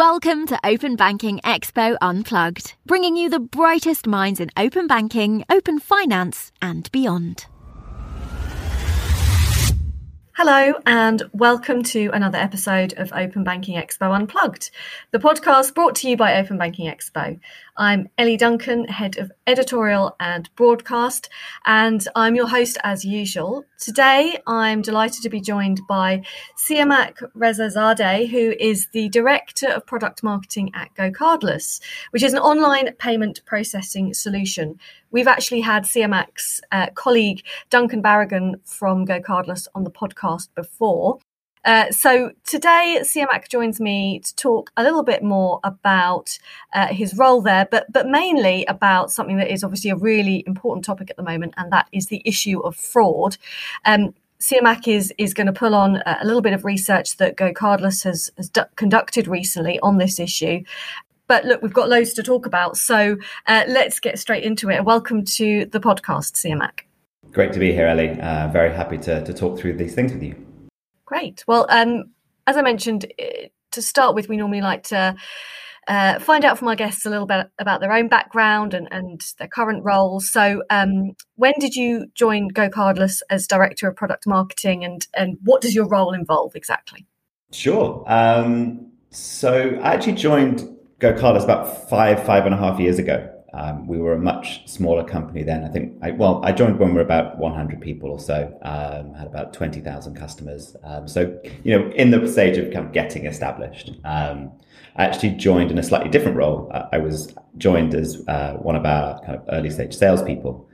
Welcome to Open Banking Expo Unplugged, bringing you the brightest minds in open banking, open finance, and beyond. Hello, and welcome to another episode of Open Banking Expo Unplugged, the podcast brought to you by Open Banking Expo. I'm Ellie Duncan, head of editorial and broadcast, and I'm your host as usual. Today, I'm delighted to be joined by Siamak Rezazadeh, who is the director of product marketing at GoCardless, which is an online payment processing solution We've actually had Siamak's uh, colleague Duncan Barragan from GoCardless on the podcast before. Uh, so today, Siamak joins me to talk a little bit more about uh, his role there, but but mainly about something that is obviously a really important topic at the moment, and that is the issue of fraud. Um, Siamak is is going to pull on a little bit of research that GoCardless has, has d- conducted recently on this issue, but look, we've got loads to talk about. So uh, let's get straight into it. Welcome to the podcast, Siamak. Great to be here, Ellie. Uh, very happy to, to talk through these things with you. Great. Well, um, as I mentioned, uh, to start with, we normally like to uh, find out from our guests a little bit about their own background and, and their current roles. So, um, when did you join GoCardless as director of product marketing, and and what does your role involve exactly? Sure. Um, so, I actually joined GoCardless about five, five and a half years ago. Um, we were a much smaller company then. I think, I, well, I joined when we were about 100 people or so, um, had about 20,000 customers. Um, so, you know, in the stage of kind of getting established. Um, I actually joined in a slightly different role. I was joined as uh, one of our kind of early stage salespeople.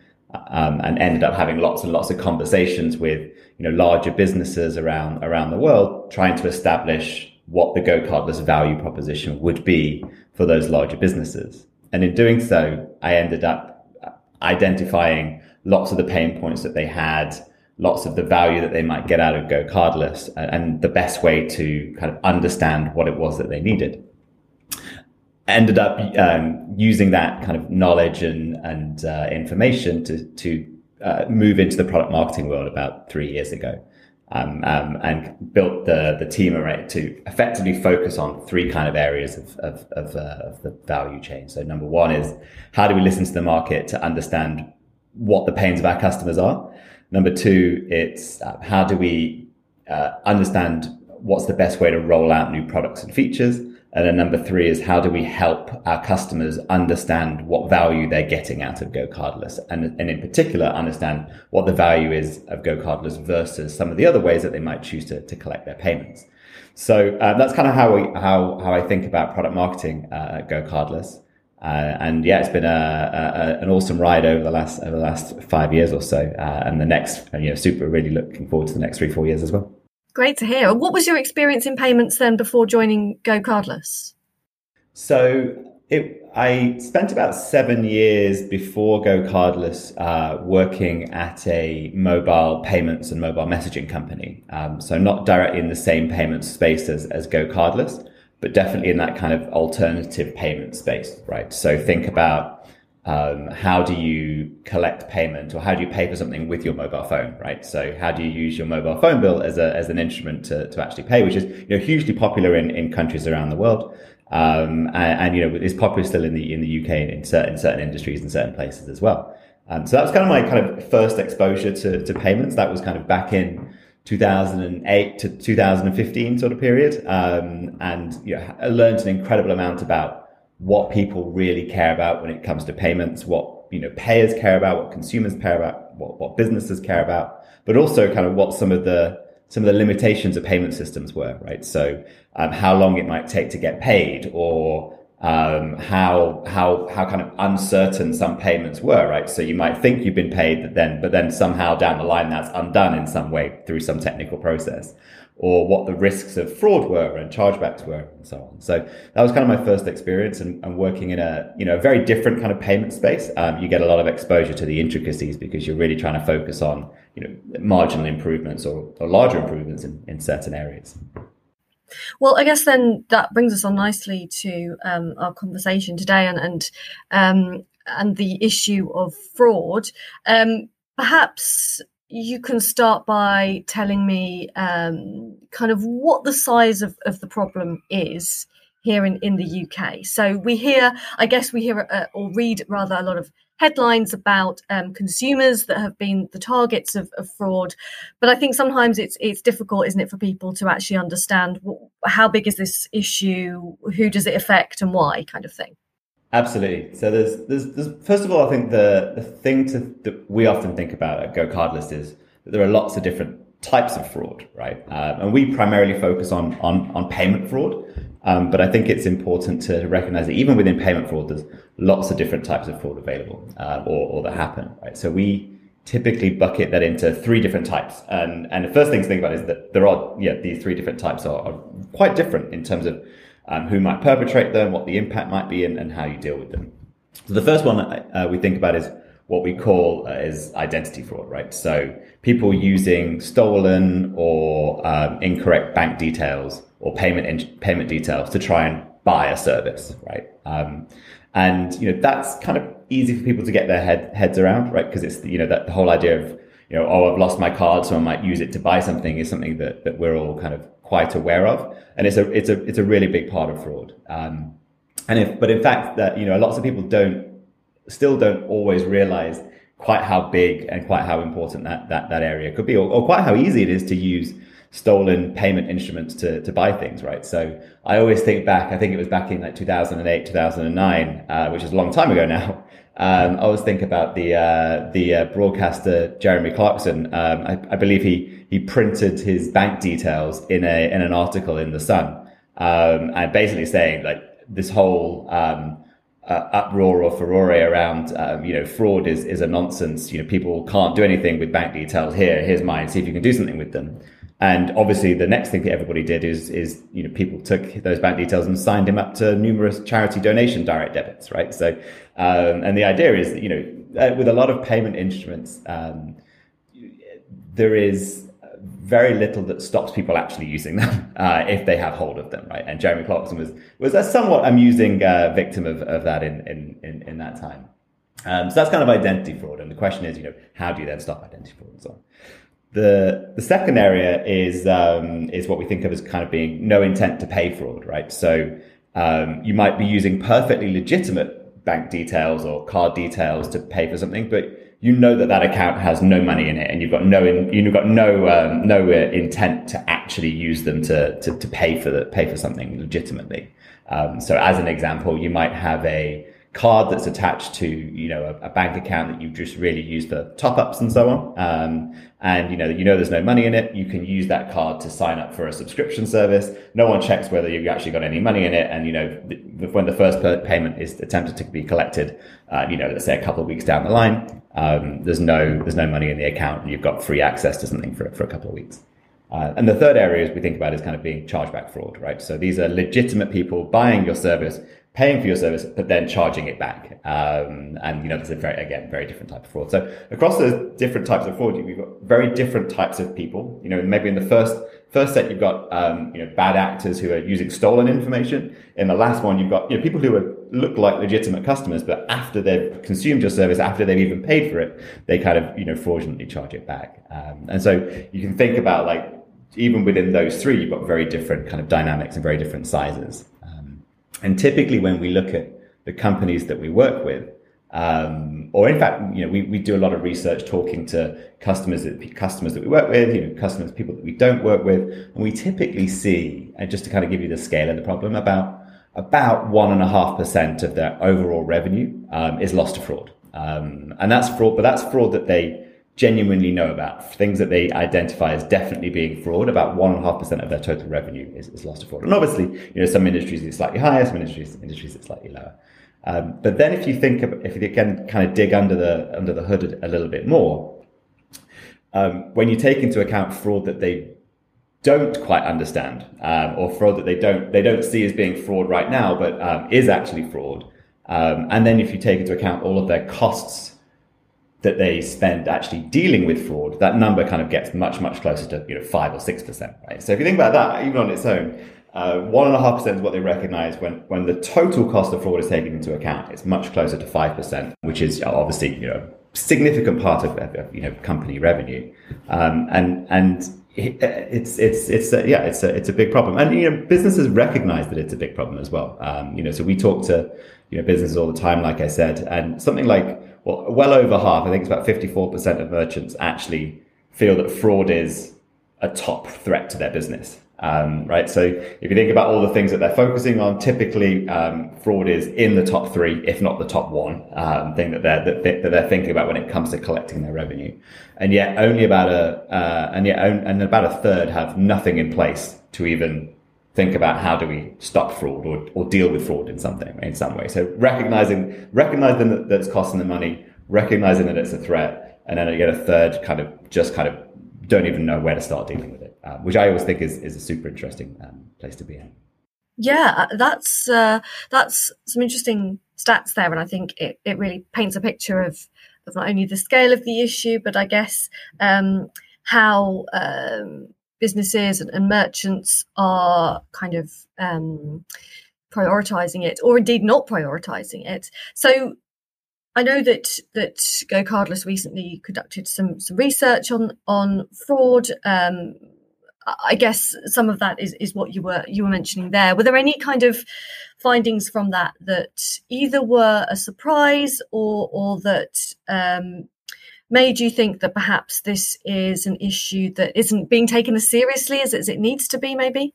Um, and ended up having lots and lots of conversations with you know larger businesses around around the world, trying to establish what the GoCardless value proposition would be for those larger businesses. And in doing so, I ended up identifying lots of the pain points that they had, lots of the value that they might get out of GoCardless, and the best way to kind of understand what it was that they needed. Ended up um, using that kind of knowledge and, and uh, information to, to uh, move into the product marketing world about three years ago um, um, and built the the team to effectively focus on three kind of areas of of, of, uh, of, the value chain. So number one is how do we listen to the market to understand what the pains of our customers are. Number two, it's uh, how do we uh, understand what's the best way to roll out new products and features. And then number three is how do we help our customers understand what value they're getting out of GoCardless? And, and in particular, understand what the value is of GoCardless versus some of the other ways that they might choose to, to collect their payments. So uh, that's kind of how, we, how, how I think about product marketing uh, at GoCardless. Uh, and yeah, it's been a, a, an awesome ride over the last over the last five years or so. Uh, and the next, you know, super really looking forward to the next three four years as well. Great to hear. What was your experience in payments then before joining GoCardless? So it, I spent about seven years before GoCardless uh, working at a mobile payments and mobile messaging company. Um, so not directly in the same payment space as, as GoCardless, but definitely in that kind of alternative payment space, right? So think about um, how do you collect payment or how do you pay for something with your mobile phone, right? So how do you use your mobile phone bill as, a, as an instrument to, to actually pay, which is you know, hugely popular in, in countries around the world. Um, and, and, you know, is popular still in the, in the UK and in certain, certain industries and certain places as well. Um, so that was kind of my kind of first exposure to, to payments. That was kind of back in 2008 to 2015 sort of period. Um, and, you know, I learned an incredible amount about what people really care about when it comes to payments, what you know payers care about, what consumers care about, what, what businesses care about, but also kind of what some of the some of the limitations of payment systems were, right? So um, how long it might take to get paid, or um, how how how kind of uncertain some payments were, right? So you might think you've been paid, but then but then somehow down the line that's undone in some way through some technical process or what the risks of fraud were and chargebacks were and so on. So that was kind of my first experience and, and working in a, you know, a very different kind of payment space. Um, you get a lot of exposure to the intricacies because you're really trying to focus on, you know, marginal improvements or, or larger improvements in, in certain areas. Well, I guess then that brings us on nicely to um, our conversation today and and um, and the issue of fraud. Um, perhaps you can start by telling me um, kind of what the size of, of the problem is here in, in the UK. So we hear, I guess we hear uh, or read rather a lot of headlines about um, consumers that have been the targets of, of, fraud. But I think sometimes it's it's difficult, isn't it, for people to actually understand how big is this issue, who does it affect, and why, kind of thing. Absolutely. So there's, there's, there's first of all, I think the the thing to that we often think about at Go Cardless is that there are lots of different types of fraud, right? Uh, and we primarily focus on on on payment fraud. Um, but I think it's important to recognize that even within payment fraud, there's lots of different types of fraud available uh, or, or that happen, right? So we typically bucket that into three different types. And, and the first thing to think about is that there are, yeah, these three different types are, are quite different in terms of um, who might perpetrate them, what the impact might be, and, and how you deal with them. So the first one uh, we think about is what we call uh, is identity fraud, right? So people using stolen or um, incorrect bank details or payment in, payment details to try and buy a service, right? Um, and you know that's kind of easy for people to get their head, heads around, right? Because it's you know that the whole idea of you know oh I've lost my card, so I might use it to buy something is something that that we're all kind of quite aware of, and it's a it's a it's a really big part of fraud. Um, and if but in fact that you know lots of people don't still don't always realize quite how big and quite how important that that, that area could be, or, or quite how easy it is to use stolen payment instruments to, to buy things, right? So I always think back, I think it was back in like 2008, 2009, uh, which is a long time ago now. Um, I always think about the, uh, the uh, broadcaster Jeremy Clarkson. Um, I, I, believe he, he printed his bank details in a, in an article in the Sun. Um, and basically saying like this whole, um, uh, uproar or furore around, um, you know, fraud is, is a nonsense. You know, people can't do anything with bank details. Here, here's mine. See if you can do something with them. And obviously, the next thing that everybody did is, is you know, people took those bank details and signed him up to numerous charity donation direct debits, right? So, um, and the idea is that, you know, uh, with a lot of payment instruments, um, there is very little that stops people actually using them uh, if they have hold of them, right? And Jeremy Clarkson was was a somewhat amusing uh, victim of, of that in, in, in, in that time. Um, so that's kind of identity fraud, and the question is, you know, how do you then stop identity fraud and so on? The the second area is um, is what we think of as kind of being no intent to pay fraud, right? So um, you might be using perfectly legitimate bank details or card details to pay for something, but you know that that account has no money in it, and you've got no in, you've got no um, no uh, intent to actually use them to, to to pay for the pay for something legitimately. Um, so, as an example, you might have a card that's attached to you know a, a, bank account that you just really use for top ups and so on. Um, and you know you know there's no money in it you can use that card to sign up for a subscription service. No one checks whether you've actually got any money in it. And you know when the first payment is attempted to be collected uh, you know let's say a couple of weeks down the line um, there's no there's no money in the account and you've got free access to something for, for a couple of weeks. Uh, and the third area is we think about is kind of being chargeback fraud, right? So these are legitimate people buying your service paying for your service, but then charging it back. Um, and you know, there's a very again very different type of fraud. So across the different types of fraud, we've got very different types of people. You know, maybe in the first first set you've got um, you know bad actors who are using stolen information. In the last one, you've got you know people who are, look like legitimate customers, but after they've consumed your service, after they've even paid for it, they kind of you know fraudulently charge it back. Um, and so you can think about like even within those three, you've got very different kind of dynamics and very different sizes. And typically, when we look at the companies that we work with, um, or in fact, you know, we, we do a lot of research talking to customers that customers that we work with, you know, customers, people that we don't work with, and we typically see, and just to kind of give you the scale of the problem, about about one and a half percent of their overall revenue um, is lost to fraud, um, and that's fraud, but that's fraud that they genuinely know about, things that they identify as definitely being fraud, about one and a half percent of their total revenue is, is lost to fraud. And obviously, you know, some industries it's slightly higher, some industries industries it's slightly lower. Um, but then if you think of, if you can kind of dig under the under the hood a, little bit more, um, when you take into account fraud that they don't quite understand, um, or fraud that they don't they don't see as being fraud right now, but um, is actually fraud, um, and then if you take into account all of their costs that they spend actually dealing with fraud, that number kind of gets much, much closer to you know five or six percent, right? So if you think about that, even on its own, uh, one and a half percent is what they recognise when when the total cost of fraud is taken into account. It's much closer to five percent, which is obviously you know significant part of, you know company revenue, um, and and it's it's it's a, yeah it's a it's a big problem and you know businesses recognize that it's a big problem as well um, you know so we talk to you know businesses all the time like i said and something like well well over half i think it's about 54% of merchants actually feel that fraud is a top threat to their business um, right. So if you think about all the things that they're focusing on, typically um, fraud is in the top three, if not the top one um, thing that they're that, that, they're thinking about when it comes to collecting their revenue. And yet only about a uh, and yet and about a third have nothing in place to even think about how do we stop fraud or, or deal with fraud in something in some way. So recognizing recognizing that, it's costing them money, recognizing that it's a threat, and then you get a third kind of just kind of don't even know where to start dealing with it, uh, which I always think is, is a super interesting um, place to be in. Yeah, uh, that's uh, that's some interesting stats there, and I think it, it really paints a picture of of not only the scale of the issue, but I guess um, how um, businesses and, and, merchants are kind of um, prioritizing it, or indeed not prioritizing it. So I know that that Go Cardless recently conducted some some research on on fraud. Um, I guess some of that is, is what you were you were mentioning there. Were there any kind of findings from that that either were a surprise or or that um, made you think that perhaps this is an issue that isn't being taken as seriously as, as it needs to be? Maybe.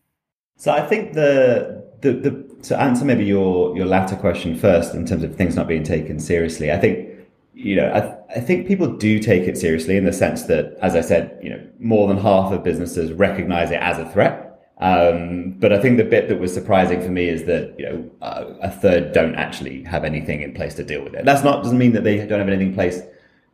So I think the the, the to answer maybe your your latter question first in terms of things not being taken seriously, I think you know I, I think people do take it seriously in the sense that, as I said, you know, more than half of businesses recognize it as a threat. Um, but I think the bit that was surprising for me is that you know uh, a third don't actually have anything in place to deal with it. That's not doesn't mean that they don't have anything in place.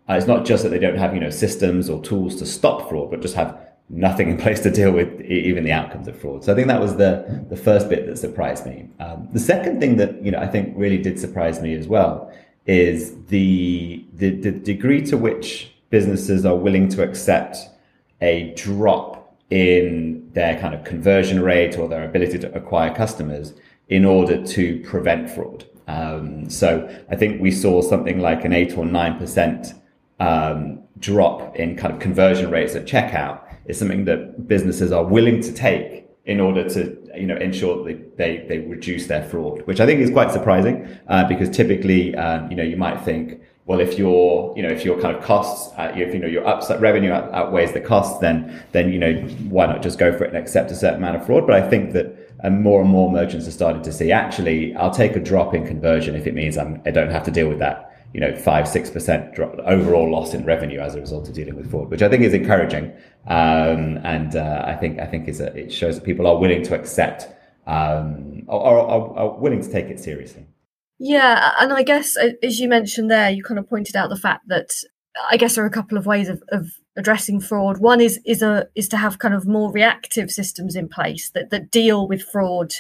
Uh, it's not just that they don't have you know systems or tools to stop fraud, but just have nothing in place to deal with even the outcomes of fraud. So I think that was the the first bit that surprised me. Um, the second thing that you know I think really did surprise me as well is the, the the degree to which businesses are willing to accept a drop in their kind of conversion rate or their ability to acquire customers in order to prevent fraud. Um, so I think we saw something like an eight or nine percent um, drop in kind of conversion rates at checkout is something that businesses are willing to take in order to you know ensure that they, they, reduce their fraud, which I think is quite surprising uh, because typically um, you know you might think well if your you know if your kind of costs uh, if you know your upside revenue out, outweighs the costs then then you know why not just go for it and accept a certain amount of fraud? But I think that um, more and more merchants are starting to see actually I'll take a drop in conversion if it means I'm, I don't have to deal with that you know five six percent overall loss in revenue as a result of dealing with fraud, which I think is encouraging, um, and uh, I think I think is a, it shows that people are willing to accept um, or, are, are willing to take it seriously. Yeah, and I guess uh, as you mentioned there, you kind of pointed out the fact that I guess there are a couple of ways of, of addressing fraud. One is is a is to have kind of more reactive systems in place that that deal with fraud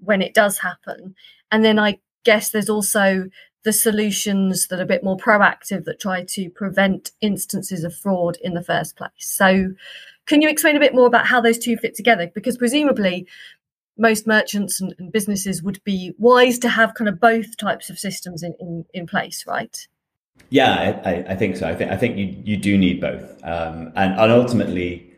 when it does happen, and then I guess there's also the solutions that are a bit more proactive that try to prevent instances of fraud in the first place. So, can you explain a bit more about how those two fit together? Because presumably, most merchants and, and businesses would be wise to have kind of both types of systems in, in, in place, right? Yeah, I, I, think so. I think I think you you do need both, um, and and ultimately,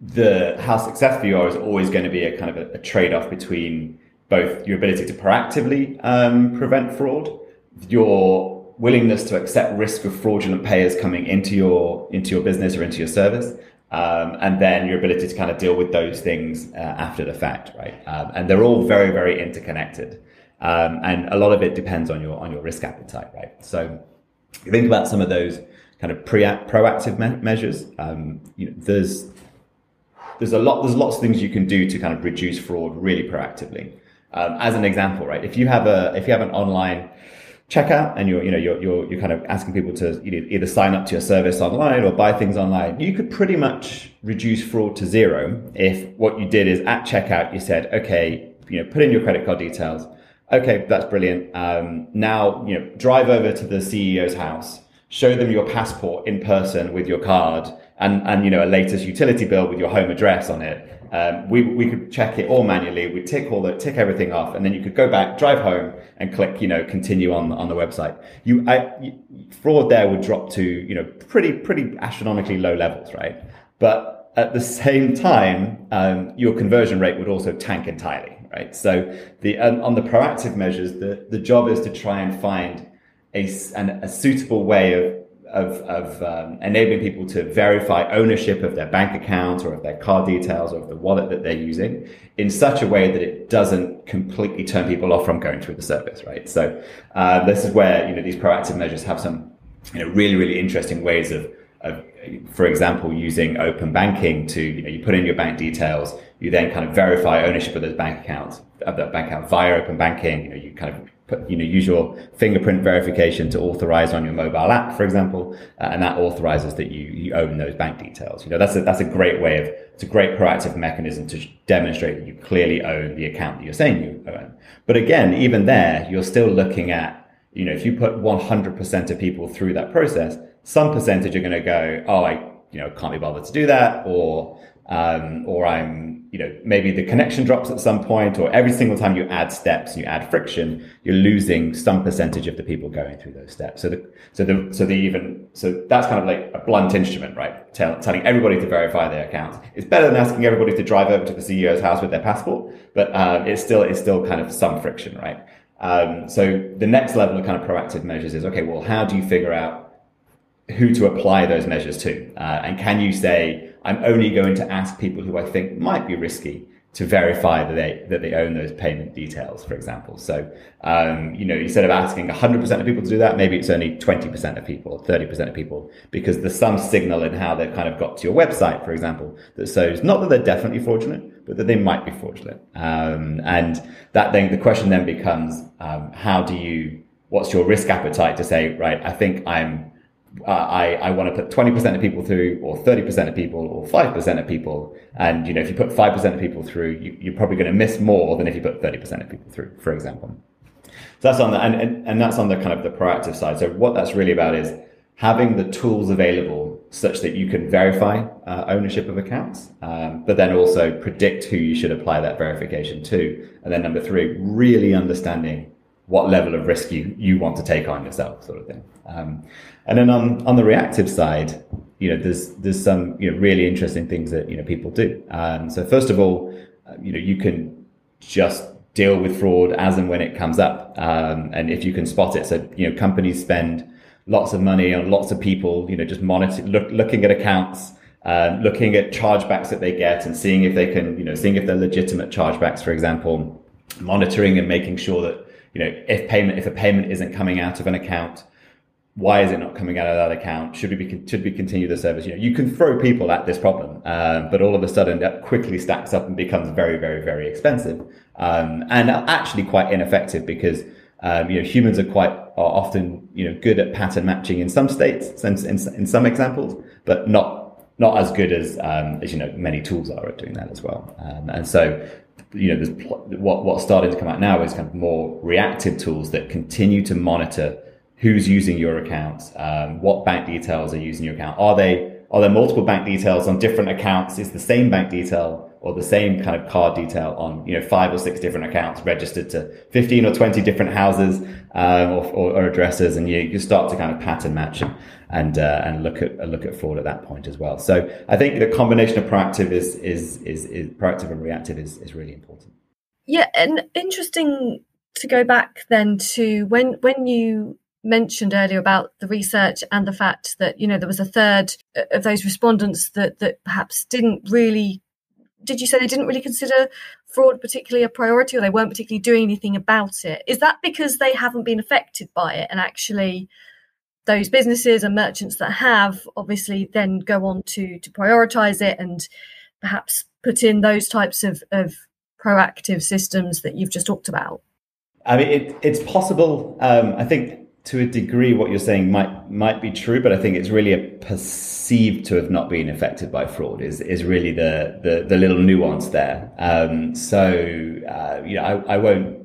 the how successful you are is always going to be a kind of a, a trade off between both your ability to proactively um, prevent fraud your willingness to accept risk of fraudulent payers coming into your into your business or into your service um, and then your ability to kind of deal with those things uh, after the fact right? Um, and they're all very very interconnected. Um, and a lot of it depends on your on your risk appetite right? So you think about some of those kind of pre proactive me- measures um, you know there's there's a lot there's lots of things you can do to kind of reduce fraud really proactively. Um, as an example right if you have a if you have an online checkout and you're you know you're, you're, you're kind of asking people to either sign up to your service online or buy things online you could pretty much reduce fraud to zero if what you did is at checkout you said okay you know put in your credit card details. Okay that's brilliant. Um, now you know drive over to the ceo's house show them your passport in person with your card and and you know a latest utility bill with your home address on it um, we, we could check it all manually. We tick all the tick everything off, and then you could go back, drive home, and click you know continue on on the website. You, I, you fraud there would drop to you know pretty pretty astronomically low levels, right? But at the same time, um, your conversion rate would also tank entirely, right? So the um, on the proactive measures, the the job is to try and find a, an, a suitable way of of, of um, enabling people to verify ownership of their bank account or of their card details or of the wallet that they're using in such a way that it doesn't completely turn people off from going through the service, right? So uh, this is where you know these proactive measures have some you know really really interesting ways of of, for example, using open banking to, you know, you put in your bank details, you then kind of verify ownership of those bank accounts, of that bank account via open banking. You know, you kind of put, you know, use your fingerprint verification to authorize on your mobile app, for example, uh, and that authorizes that you, you own those bank details. You know, that's a, that's a great way of, it's a great proactive mechanism to demonstrate that you clearly own the account that you're saying you own. But again, even there, you're still looking at, you know, if you put 100% of people through that process, some percentage are going to go, oh, I, you know, can't be bothered to do that, or, um, or I'm, you know, maybe the connection drops at some point, or every single time you add steps you add friction, you're losing some percentage of the people going through those steps. So the, so the, so the even, so that's kind of like a blunt instrument, right? Tell, telling everybody to verify their accounts. It's better than asking everybody to drive over to the CEO's house with their passport, but um, it's still, it's still kind of some friction, right? Um, so the next level of kind of proactive measures is okay. Well, how do you figure out who to apply those measures to. Uh, and can you say, I'm only going to ask people who I think might be risky to verify that they that they own those payment details, for example. So, um, you know, instead of asking 100% of people to do that, maybe it's only 20% of people, 30% of people, because there's some signal in how they've kind of got to your website, for example, that shows not that they're definitely fraudulent, but that they might be fraudulent. Um, and that then the question then becomes, um, how do you, what's your risk appetite to say, right, I think I'm uh, I, I want to put 20% of people through or 30% of people or 5% of people. And, you know, if you put 5% of people through, you, you're probably going to miss more than if you put 30% of people through, for example. So that's on the, and, and, and that's on the kind of the proactive side. So what that's really about is having the tools available such that you can verify uh, ownership of accounts, um, but then also predict who you should apply that verification to. And then number three, really understanding what level of risk you, you want to take on yourself, sort of thing. Um, and then on, on the reactive side, you know, there's there's some you know really interesting things that you know people do. Um, so first of all, uh, you know, you can just deal with fraud as and when it comes up, um, and if you can spot it. So you know, companies spend lots of money on lots of people, you know, just monitor, look, looking at accounts. Um, looking at chargebacks that they get and seeing if they can, you know, seeing if they're legitimate chargebacks, for example, monitoring and making sure that you know, if payment, if a payment isn't coming out of an account, why is it not coming out of that account? Should we be, should we continue the service? You know, you can throw people at this problem, um, but all of a sudden that quickly stacks up and becomes very, very, very expensive, um, and actually quite ineffective because um, you know humans are quite are often you know good at pattern matching in some states, in, in, in some examples, but not not as good as um, as you know many tools are at doing that as well. Um, and so you know, there's what what's starting to come out now is kind of more reactive tools that continue to monitor who's using your account, um, what bank details are using your account. Are they are there multiple bank details on different accounts? Is the same bank detail or the same kind of card detail on you know five or six different accounts registered to 15 or 20 different houses um, or, or, or, addresses and you, you start to kind of pattern match and and, uh, and look at uh, look at fraud at that point as well. So I think the combination of proactive is is is, is proactive and reactive is, is really important. Yeah and interesting to go back then to when when you mentioned earlier about the research and the fact that you know there was a third of those respondents that that perhaps didn't really did you say they didn't really consider fraud particularly a priority or they weren't particularly doing anything about it? Is that because they haven't been affected by it and actually those businesses and merchants that have obviously then go on to to prioritize it and perhaps put in those types of, of proactive systems that you've just talked about? I mean, it, it's possible. Um, I think to a degree, what you're saying might might be true, but I think it's really a perceived to have not been affected by fraud is is really the the, the little nuance there. Um, so uh, you know, I, I won't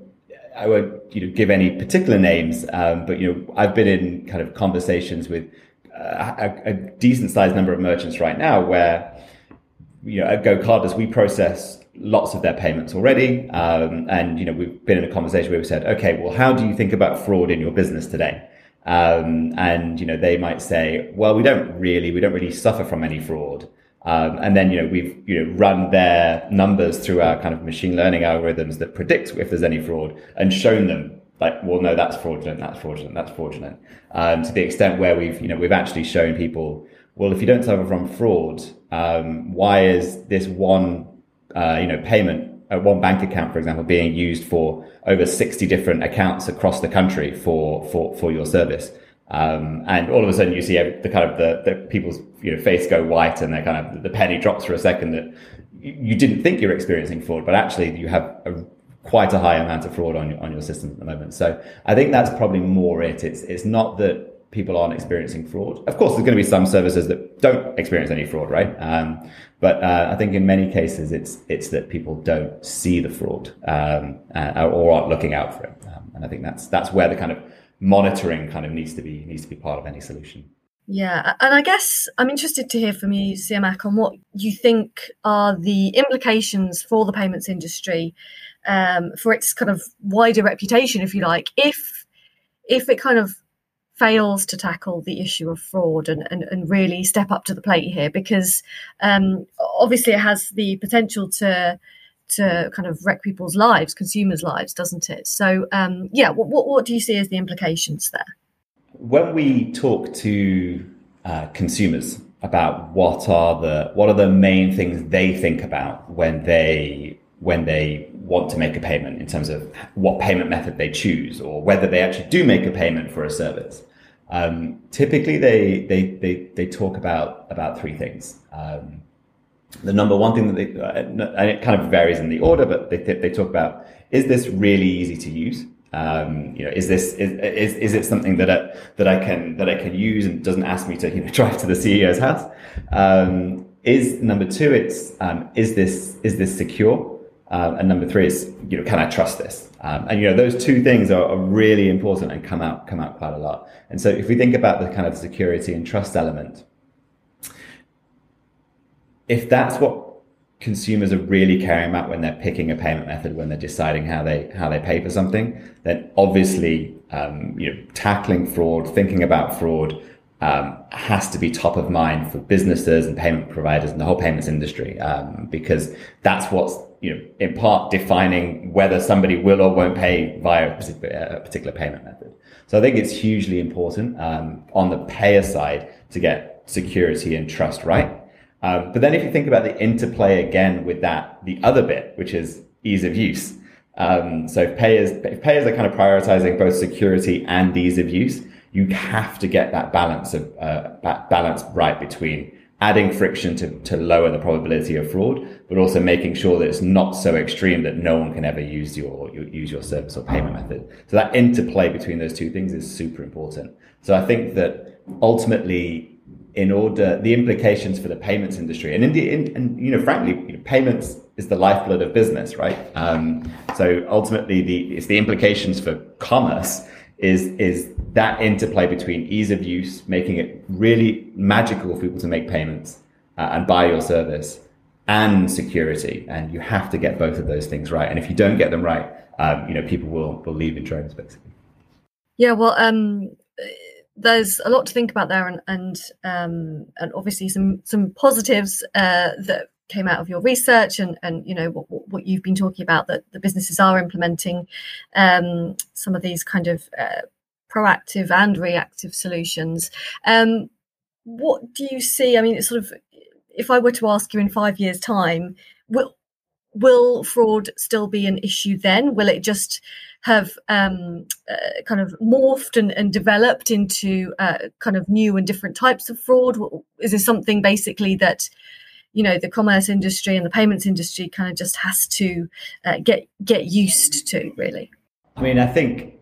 I won't you know give any particular names, um, but you know, I've been in kind of conversations with uh, a, a decent sized number of merchants right now where you know at GoCardless we process lots of their payments already. Um, and, you know, we've been in a conversation where we said, okay, well, how do you think about fraud in your business today? Um, and, you know, they might say, well, we don't really, we don't really suffer from any fraud. Um, and then, you know, we've, you know, run their numbers through our kind of machine learning algorithms that predict if there's any fraud and shown them like, well, no, that's fraudulent, that's fraudulent, that's fraudulent. Um, to the extent where we've, you know, we've actually shown people, well, if you don't suffer from fraud, um, why is this one, uh, you know, payment, uh, one bank account, for example, being used for over 60 different accounts across the country for, for, for your service? Um, and all of a sudden you see the kind of the, the people's you know face go white and they kind of the penny drops for a second that you didn't think you're experiencing fraud, but actually you have a, quite a high amount of fraud on your, on your system at the moment. So I think that's probably more it. It's it's not that people aren't experiencing fraud. Of course, there's going to be some services that don't experience any fraud, right? Um, but uh, I think in many cases it's it's that people don't see the fraud um, uh, or aren't looking out for it. Um, and I think that's that's where the kind of monitoring kind of needs to be needs to be part of any solution. Yeah, and I guess I'm interested to hear from you, Siamak, on what you think are the implications for the payments industry, um, for its kind of wider reputation, if you like, if if it kind of fails to tackle the issue of fraud and, and, and really step up to the plate here, because um, obviously it has the potential to to kind of wreck people's lives, consumers' lives, doesn't it? So, um, yeah, what, what, what do you see as the implications there? When we talk to uh, consumers about what are the what are the main things they think about when they when they want to make a payment in terms of what payment method they choose or whether they actually do make a payment for a service. Um, typically, they, they they they talk about about three things. Um, the number one thing that they, uh, and it kind of varies in the order, but they, they talk about, is this really easy to use? Um, you know, is this, is, is, is it something that I, that I can, that I can use and doesn't ask me to, you know, drive to the CEO's house? Um, is number two, it's, um, is this, is this secure? Um, and number three is, you know, can I trust this? Um, and you know, those two things are, are, really important and come out come out quite a lot. And so, if we think about the kind of security and trust element, if that's what consumers are really caring about when they're picking a payment method, when they're deciding how they how they pay for something, then obviously um, you know tackling fraud, thinking about fraud. Um, has to be top of mind for businesses and payment providers and the whole payments industry um, because that's what's you know in part defining whether somebody will or won't pay via a particular, a particular payment method. So I think it's hugely important um, on the payer side to get security and trust right. Um, but then if you think about the interplay again with that, the other bit, which is ease of use. Um, so if payers, if payers are kind of prioritizing both security and ease of use, you have to get that balance of uh, balance right between adding friction to, to lower the probability of fraud, but also making sure that it's not so extreme that no one can ever use your, your use your service or payment method. So that interplay between those two things is super important. So I think that ultimately in order the implications for the payments industry and in the in, and you know frankly you know, payments is the lifeblood of business right um, so ultimately the it's the implications for commerce is is that interplay between ease of use making it really magical for people to make payments uh, and buy your service and security. And you have to get both of those things right. And if you don't get them right um, you know people will will leave in droves basically. Yeah well um there's a lot to think about there, and and um, and obviously some some positives uh, that came out of your research, and and you know what, what you've been talking about that the businesses are implementing um, some of these kind of uh, proactive and reactive solutions. Um, what do you see? I mean, it's sort of if I were to ask you in five years' time, will will fraud still be an issue then? Will it just have um, uh, kind of morphed and, and developed into uh, kind of new and different types of fraud? Is this something basically that you know the commerce industry and the payments industry kind of just has to uh, get get used to? Really, I mean, I think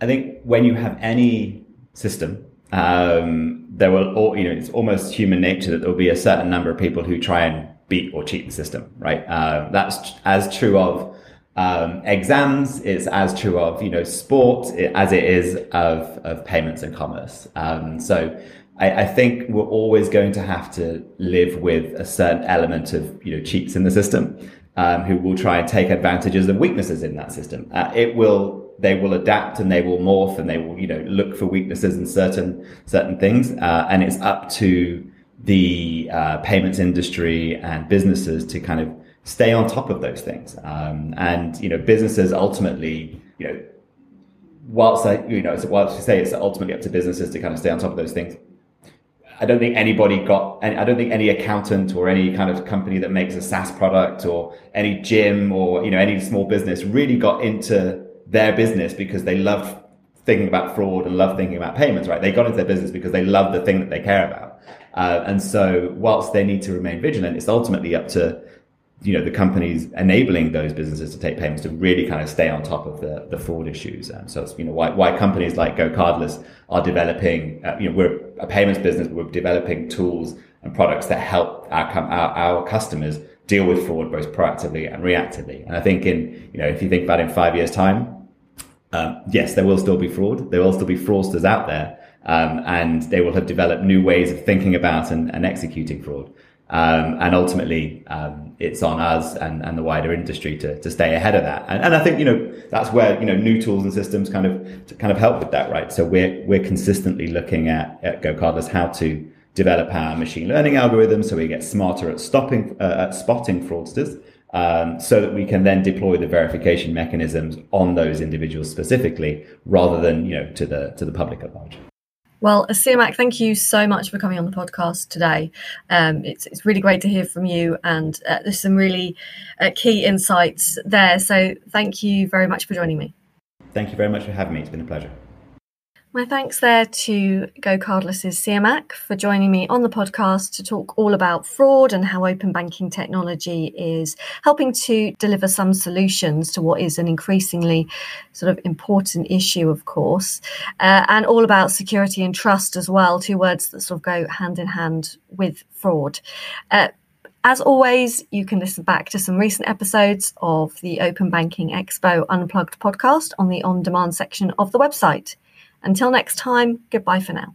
I think when you have any system um, there will, all, you know, it's almost human nature that there will be a certain number of people who try and beat or cheat the system, right? Uh, that's as true of um, exams. It's as true of you know sport as it is of of payments and commerce. Um, so I, I, think we're always going to have to live with a certain element of you know cheats in the system, um, who will try and take advantages of weaknesses in that system. Uh, it will. They will adapt and they will morph and they will, you know, look for weaknesses in certain certain things. Uh, and it's up to the uh, payments industry and businesses to kind of stay on top of those things. Um, and you know, businesses ultimately, you know, whilst I, you know, whilst we say it's ultimately up to businesses to kind of stay on top of those things, I don't think anybody got, I don't think any accountant or any kind of company that makes a SaaS product or any gym or, you know, any small business really got into their business because they love thinking about fraud and love thinking about payments, right? They got into their business because they love the thing that they care about. Uh, and so whilst they need to remain vigilant, it's ultimately up to you know the companies enabling those businesses to take payments to really kind of stay on top of the, the fraud issues. So it's you know why why companies like Go Cardless are developing uh, you know we're a payments business we're developing tools and products that help our, our our customers deal with fraud both proactively and reactively. And I think in you know if you think about in five years time. Um, yes, there will still be fraud. There will still be fraudsters out there, um, and they will have developed new ways of thinking about and, and executing fraud. Um, and ultimately, um, it's on us and, and the wider industry to, to stay ahead of that. And, and I think, you know, that's where, you know, new tools and systems kind of, kind of help with that, right? So we're, we're consistently looking at, at GoCardless how to develop our machine learning algorithms so we get smarter at stopping, uh, at spotting fraudsters. Um, so that we can then deploy the verification mechanisms on those individuals specifically, rather than you know to the to the public at large. Well, Siamak, thank you so much for coming on the podcast today. Um, it's, it's really great to hear from you, and uh, there's some really uh, key insights there. So, thank you very much for joining me. Thank you very much for having me. It's been a pleasure. My thanks there to Go Cardless's Siamak for joining me on the podcast to talk all about fraud and how open banking technology is helping to deliver some solutions to what is an increasingly sort of important issue, of course, uh, and all about security and trust as well, two words that sort of go hand in hand with fraud. Uh, as always, you can listen back to some recent episodes of the Open Banking Expo Unplugged podcast on the on demand section of the website. Until next time, goodbye for now.